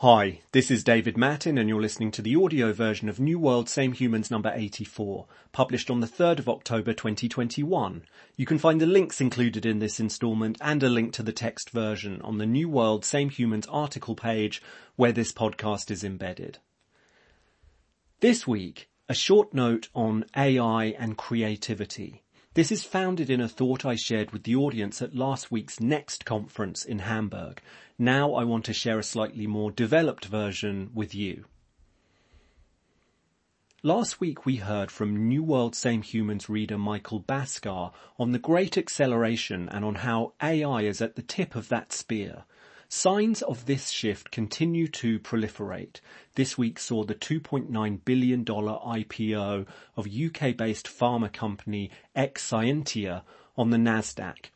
Hi, this is David Mattin and you're listening to the audio version of New World Same Humans number 84, published on the 3rd of October 2021. You can find the links included in this instalment and a link to the text version on the New World Same Humans article page where this podcast is embedded. This week, a short note on AI and creativity. This is founded in a thought I shared with the audience at last week's Next conference in Hamburg. Now I want to share a slightly more developed version with you. Last week we heard from New World Same Humans reader Michael Bhaskar on the great acceleration and on how AI is at the tip of that spear. Signs of this shift continue to proliferate. This week saw the $2.9 billion IPO of UK-based pharma company Exscientia on the Nasdaq.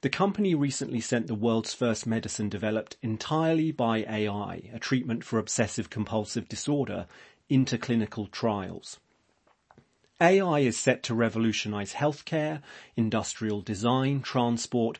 The company recently sent the world's first medicine developed entirely by AI, a treatment for obsessive compulsive disorder, into clinical trials. AI is set to revolutionize healthcare, industrial design, transport,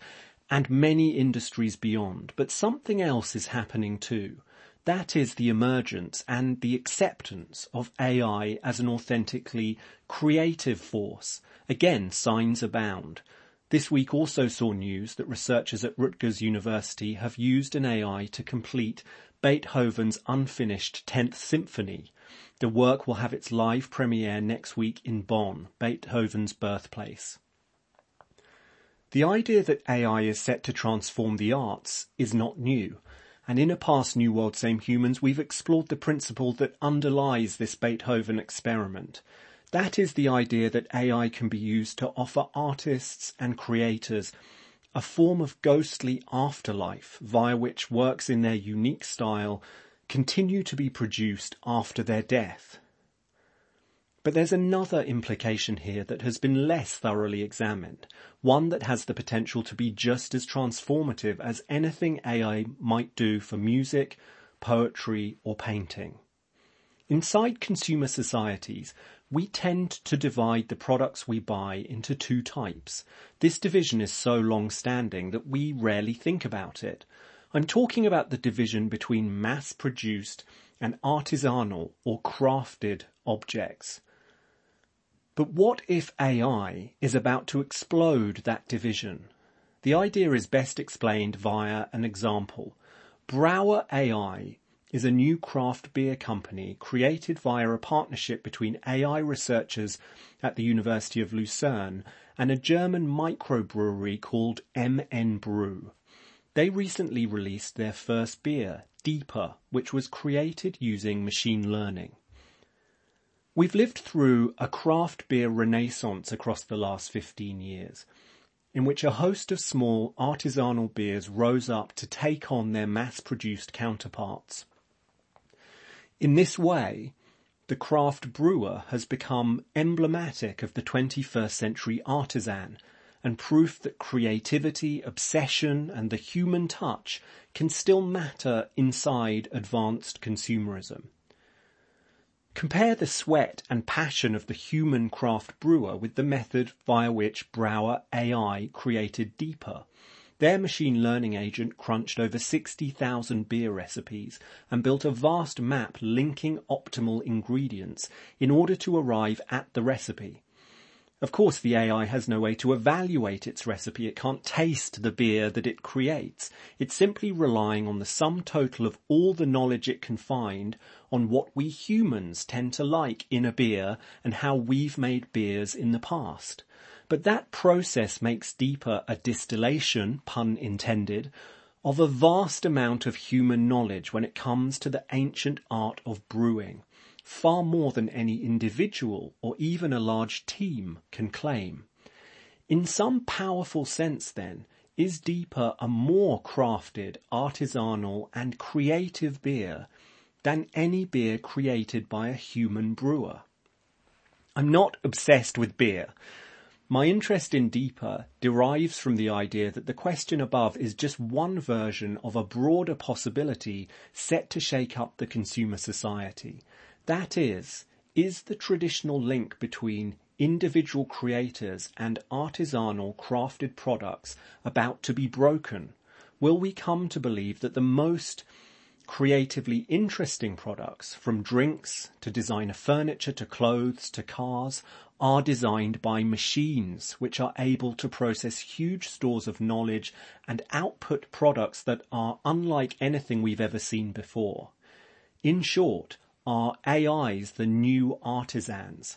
and many industries beyond. But something else is happening too. That is the emergence and the acceptance of AI as an authentically creative force. Again, signs abound. This week also saw news that researchers at Rutgers University have used an AI to complete Beethoven's unfinished 10th Symphony. The work will have its live premiere next week in Bonn, Beethoven's birthplace. The idea that AI is set to transform the arts is not new, and in a past New World Same Humans we've explored the principle that underlies this Beethoven experiment. That is the idea that AI can be used to offer artists and creators a form of ghostly afterlife via which works in their unique style continue to be produced after their death. But there's another implication here that has been less thoroughly examined, one that has the potential to be just as transformative as anything AI might do for music, poetry, or painting. Inside consumer societies, we tend to divide the products we buy into two types. This division is so long standing that we rarely think about it. I'm talking about the division between mass produced and artisanal or crafted objects. But what if AI is about to explode that division? The idea is best explained via an example. Brauer AI is a new craft beer company created via a partnership between AI researchers at the University of Lucerne and a German microbrewery called MN Brew. They recently released their first beer, Deeper, which was created using machine learning. We've lived through a craft beer renaissance across the last 15 years, in which a host of small artisanal beers rose up to take on their mass-produced counterparts. In this way, the craft brewer has become emblematic of the 21st century artisan and proof that creativity, obsession and the human touch can still matter inside advanced consumerism. Compare the sweat and passion of the human craft brewer with the method via which Brauer AI created Deeper. Their machine learning agent crunched over 60,000 beer recipes and built a vast map linking optimal ingredients in order to arrive at the recipe. Of course, the AI has no way to evaluate its recipe. It can't taste the beer that it creates. It's simply relying on the sum total of all the knowledge it can find on what we humans tend to like in a beer and how we've made beers in the past. But that process makes deeper a distillation, pun intended, of a vast amount of human knowledge when it comes to the ancient art of brewing far more than any individual or even a large team can claim. In some powerful sense then, is Deeper a more crafted, artisanal and creative beer than any beer created by a human brewer? I'm not obsessed with beer. My interest in Deeper derives from the idea that the question above is just one version of a broader possibility set to shake up the consumer society. That is, is the traditional link between individual creators and artisanal crafted products about to be broken? Will we come to believe that the most creatively interesting products, from drinks to designer furniture to clothes to cars, are designed by machines which are able to process huge stores of knowledge and output products that are unlike anything we've ever seen before. In short, are AIs the new artisans?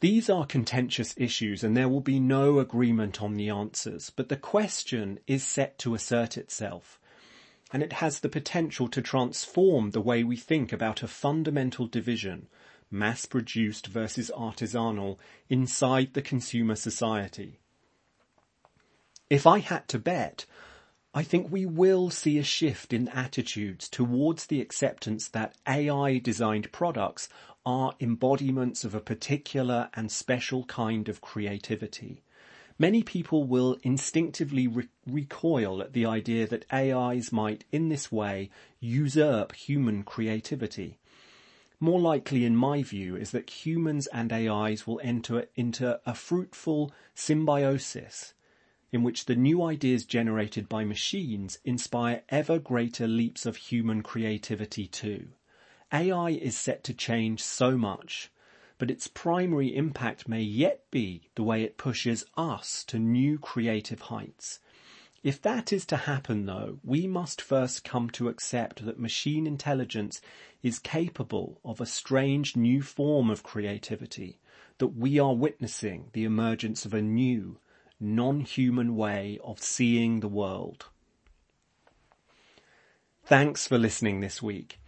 These are contentious issues and there will be no agreement on the answers, but the question is set to assert itself and it has the potential to transform the way we think about a fundamental division, mass-produced versus artisanal, inside the consumer society. If I had to bet, I think we will see a shift in attitudes towards the acceptance that AI designed products are embodiments of a particular and special kind of creativity. Many people will instinctively re- recoil at the idea that AIs might, in this way, usurp human creativity. More likely, in my view, is that humans and AIs will enter into a fruitful symbiosis in which the new ideas generated by machines inspire ever greater leaps of human creativity too. AI is set to change so much but its primary impact may yet be the way it pushes us to new creative heights. If that is to happen though, we must first come to accept that machine intelligence is capable of a strange new form of creativity, that we are witnessing the emergence of a new, non-human way of seeing the world. Thanks for listening this week.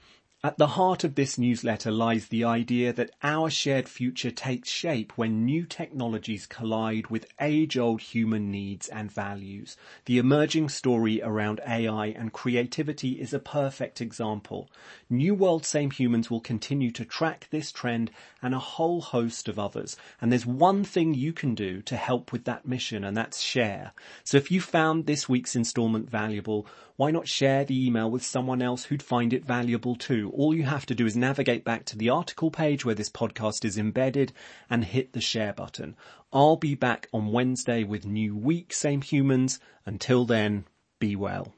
At the heart of this newsletter lies the idea that our shared future takes shape when new technologies collide with age-old human needs and values. The emerging story around AI and creativity is a perfect example. New World Same Humans will continue to track this trend and a whole host of others. And there's one thing you can do to help with that mission and that's share. So if you found this week's installment valuable, why not share the email with someone else who'd find it valuable too? All you have to do is navigate back to the article page where this podcast is embedded and hit the share button. I'll be back on Wednesday with new week, same humans. Until then, be well.